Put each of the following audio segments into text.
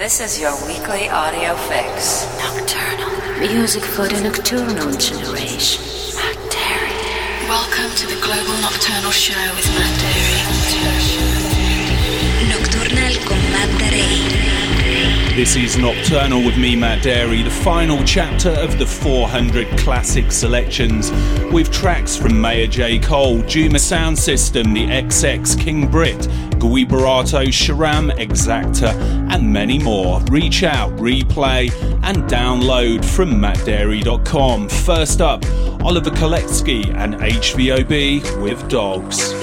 This is your weekly audio fix. Nocturnal. Music for the nocturnal generation. Matt Darey. Welcome to the Global Nocturnal Show with Matt Darey. Nocturnal con Matt Darey. This is Nocturnal with me, Matt Darey, the final chapter of the 400 classic selections, with tracks from Maya Jane Cole, Juma Sound System, the XX King Britt, Gui Boratto, Sharam, Exacta, and many more. Reach out, replay, and download from mattdarey.com. First up, Oliver Koletzki and HVOB with Dogs.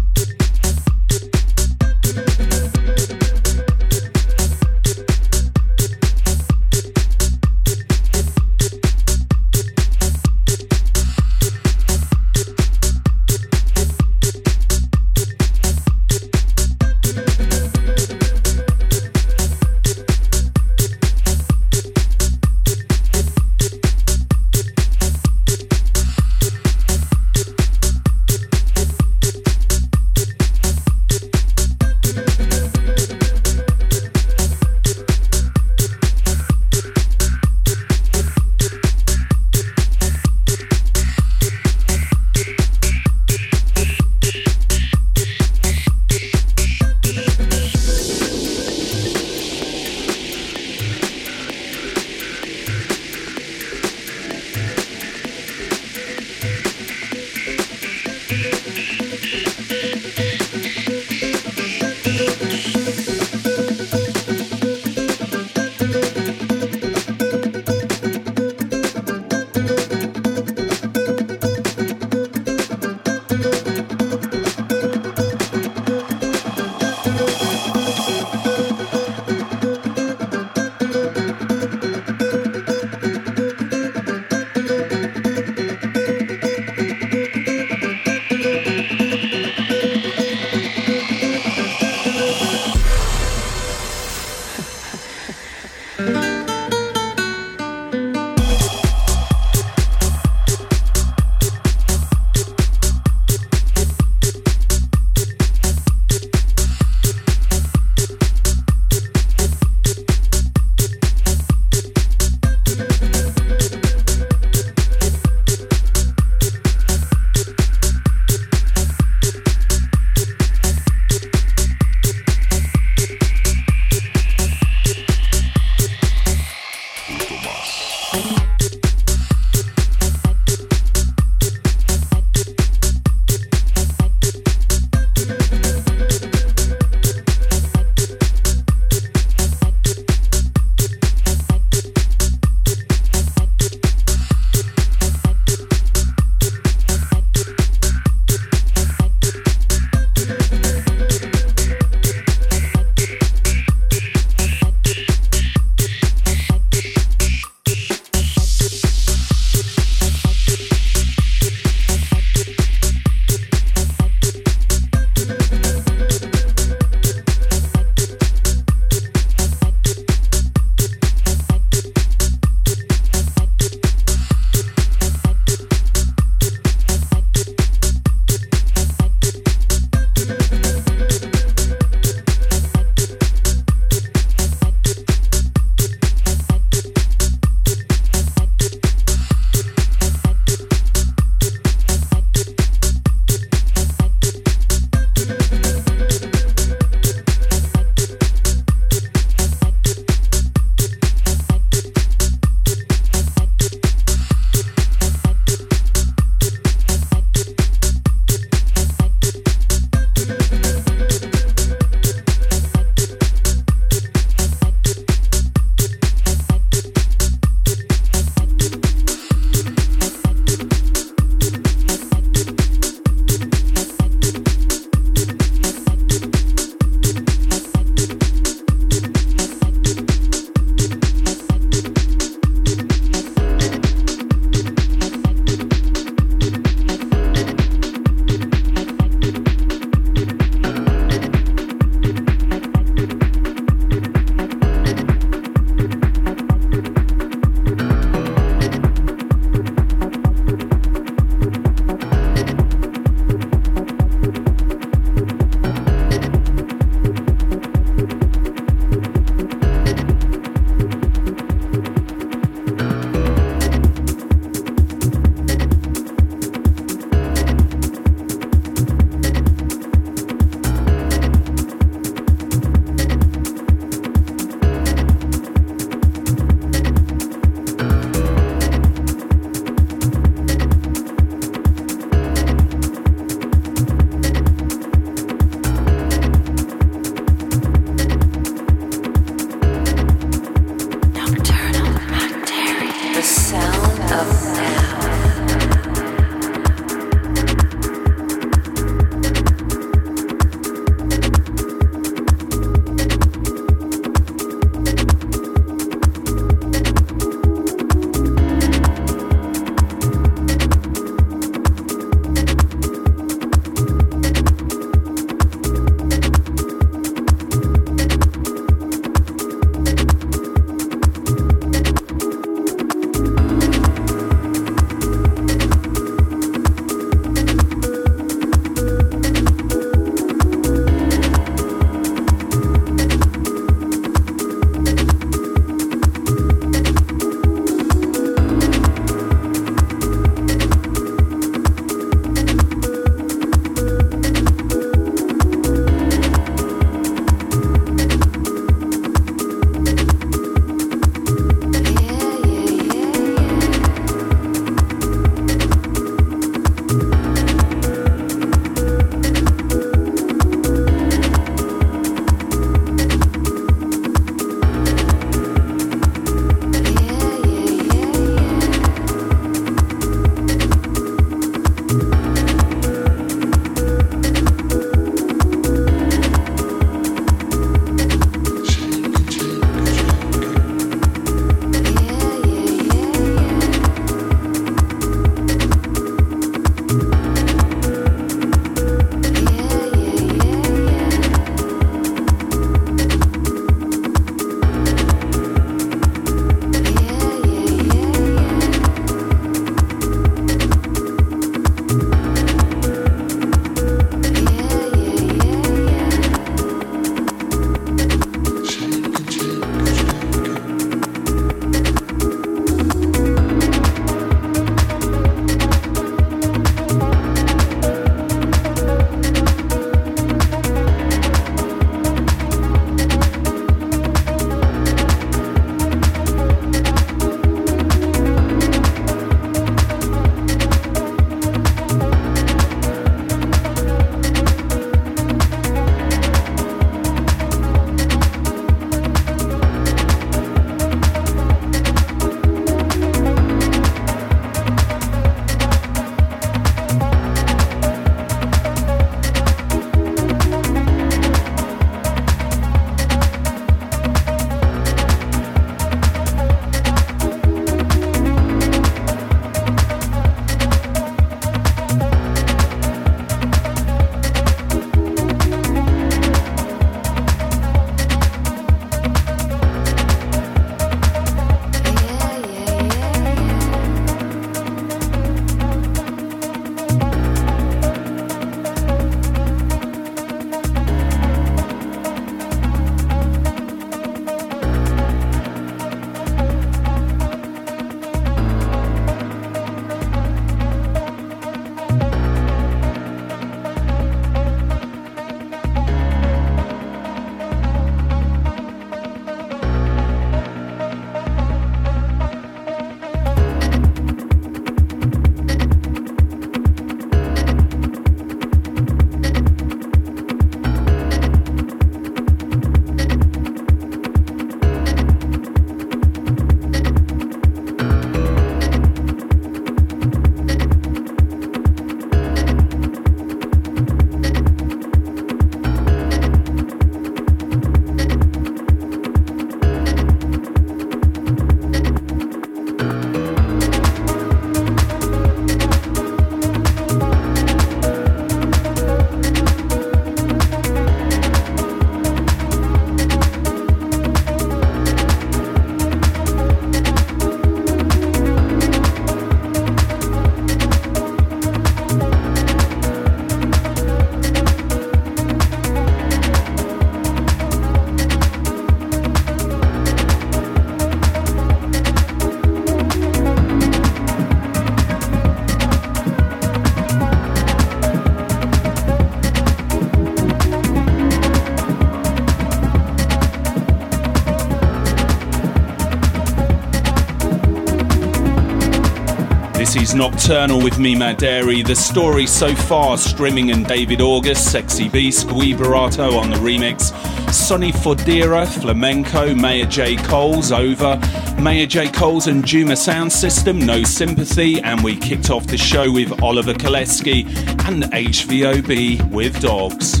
Nocturnal with me, Matt Darey. The story so far Stimming and David August, Sexy Beast, Gui Boratto on the remix, Sonny Fodera, Flamenco, Maya Jane Coles, Over, Maya Jane Coles and Juma Sound System, No Sympathy, and we kicked off the show with Oliver Koletzki and HVOB with Dogs.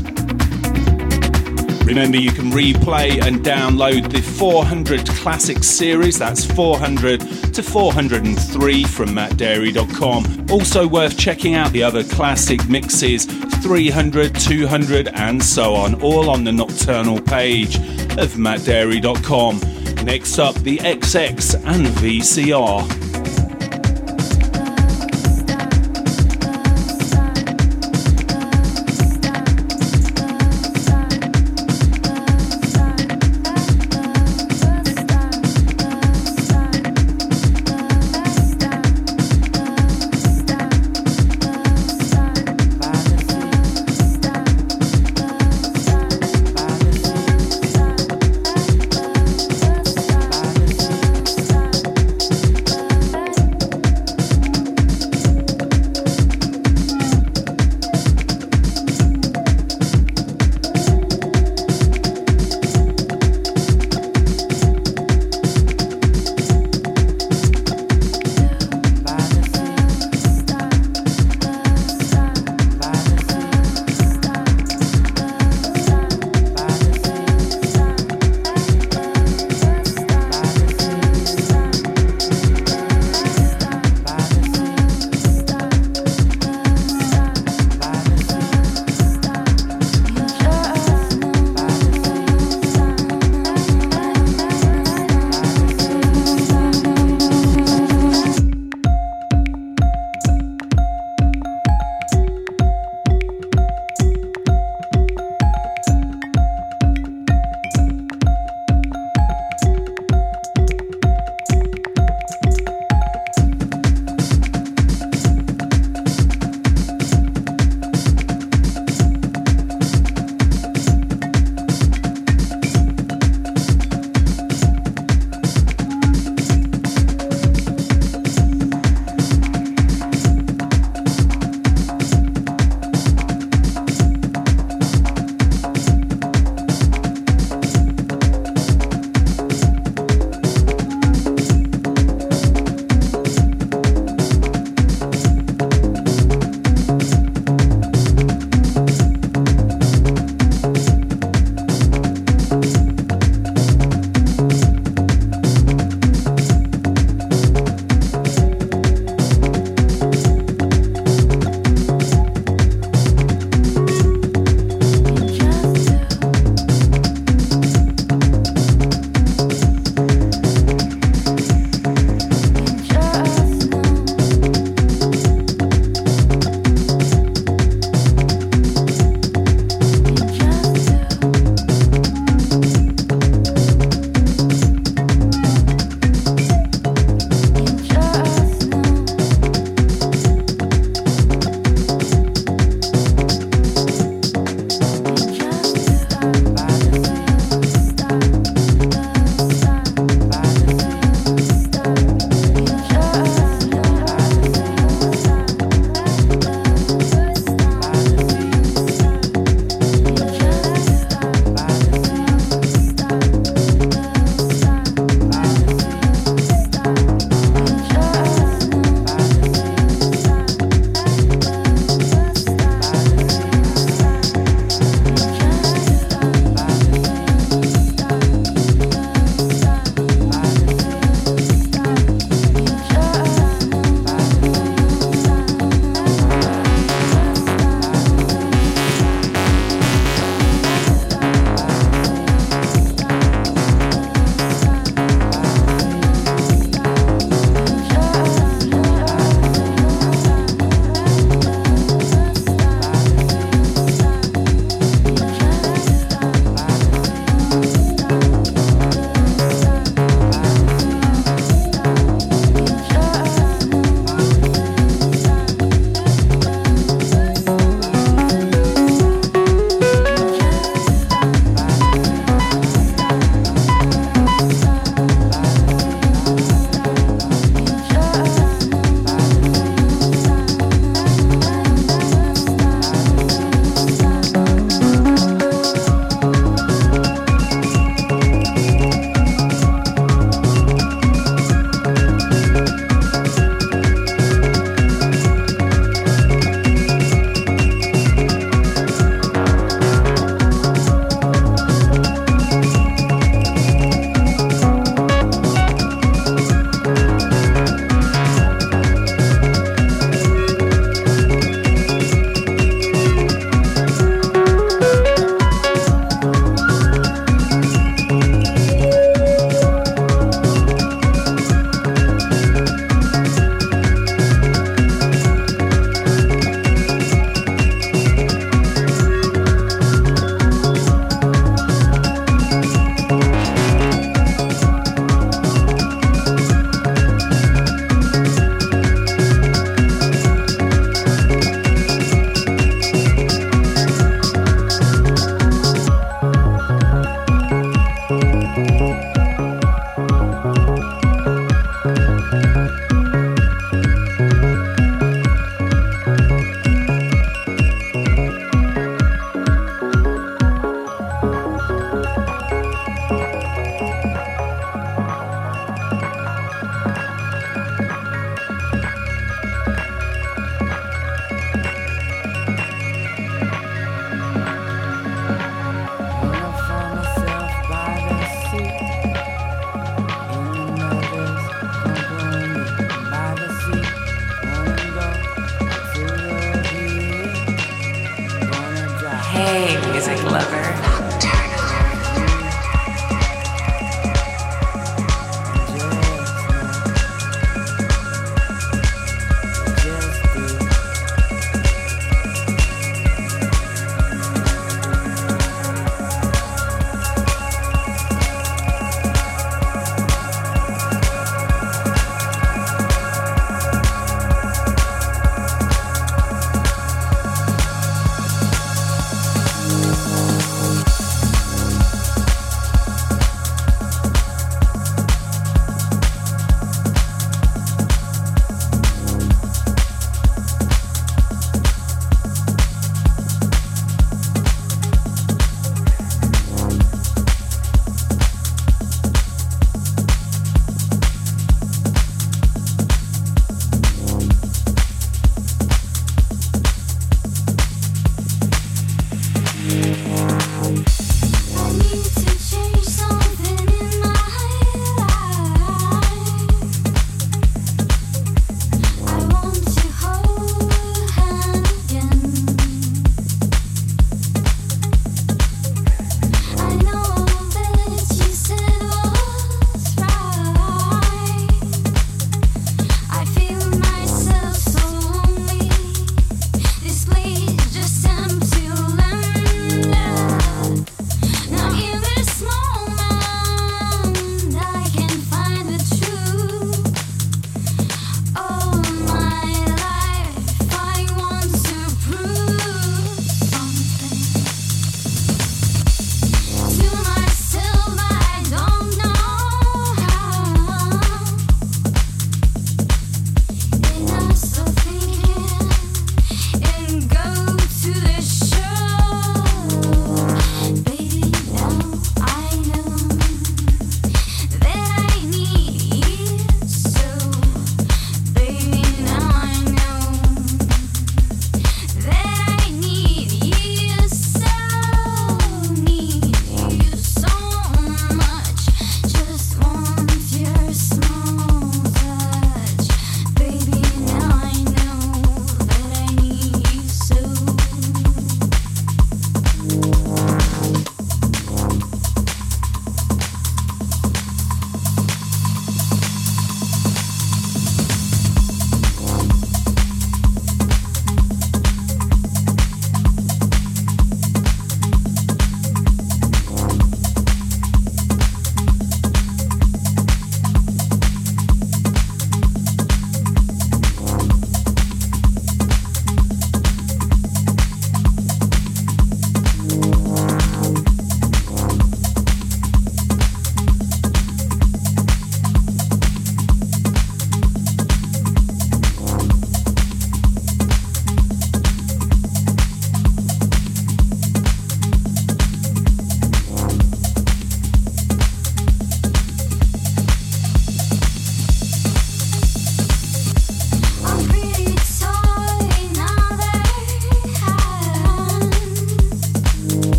Remember, you replay and download the 400 Classics series. That's 400 to 403 from mattdarey.com. Also worth checking out the other classic mixes 300, 200, and so on, all on the nocturnal page of mattdarey.com. Next up, the XX and VCR.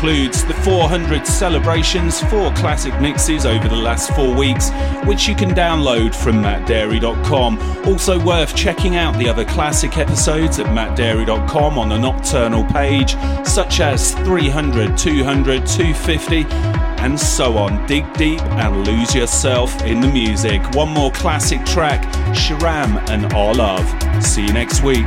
Includes the 400 celebrations, four classic mixes over the last four weeks, which you can download from mattdarey.com. Also worth checking out the other classic episodes at mattdarey.com on the nocturnal page, such as 300, 200, 250 and so on. Dig deep and lose yourself in the music. One more classic track, Sharam and Our Love. See you next week.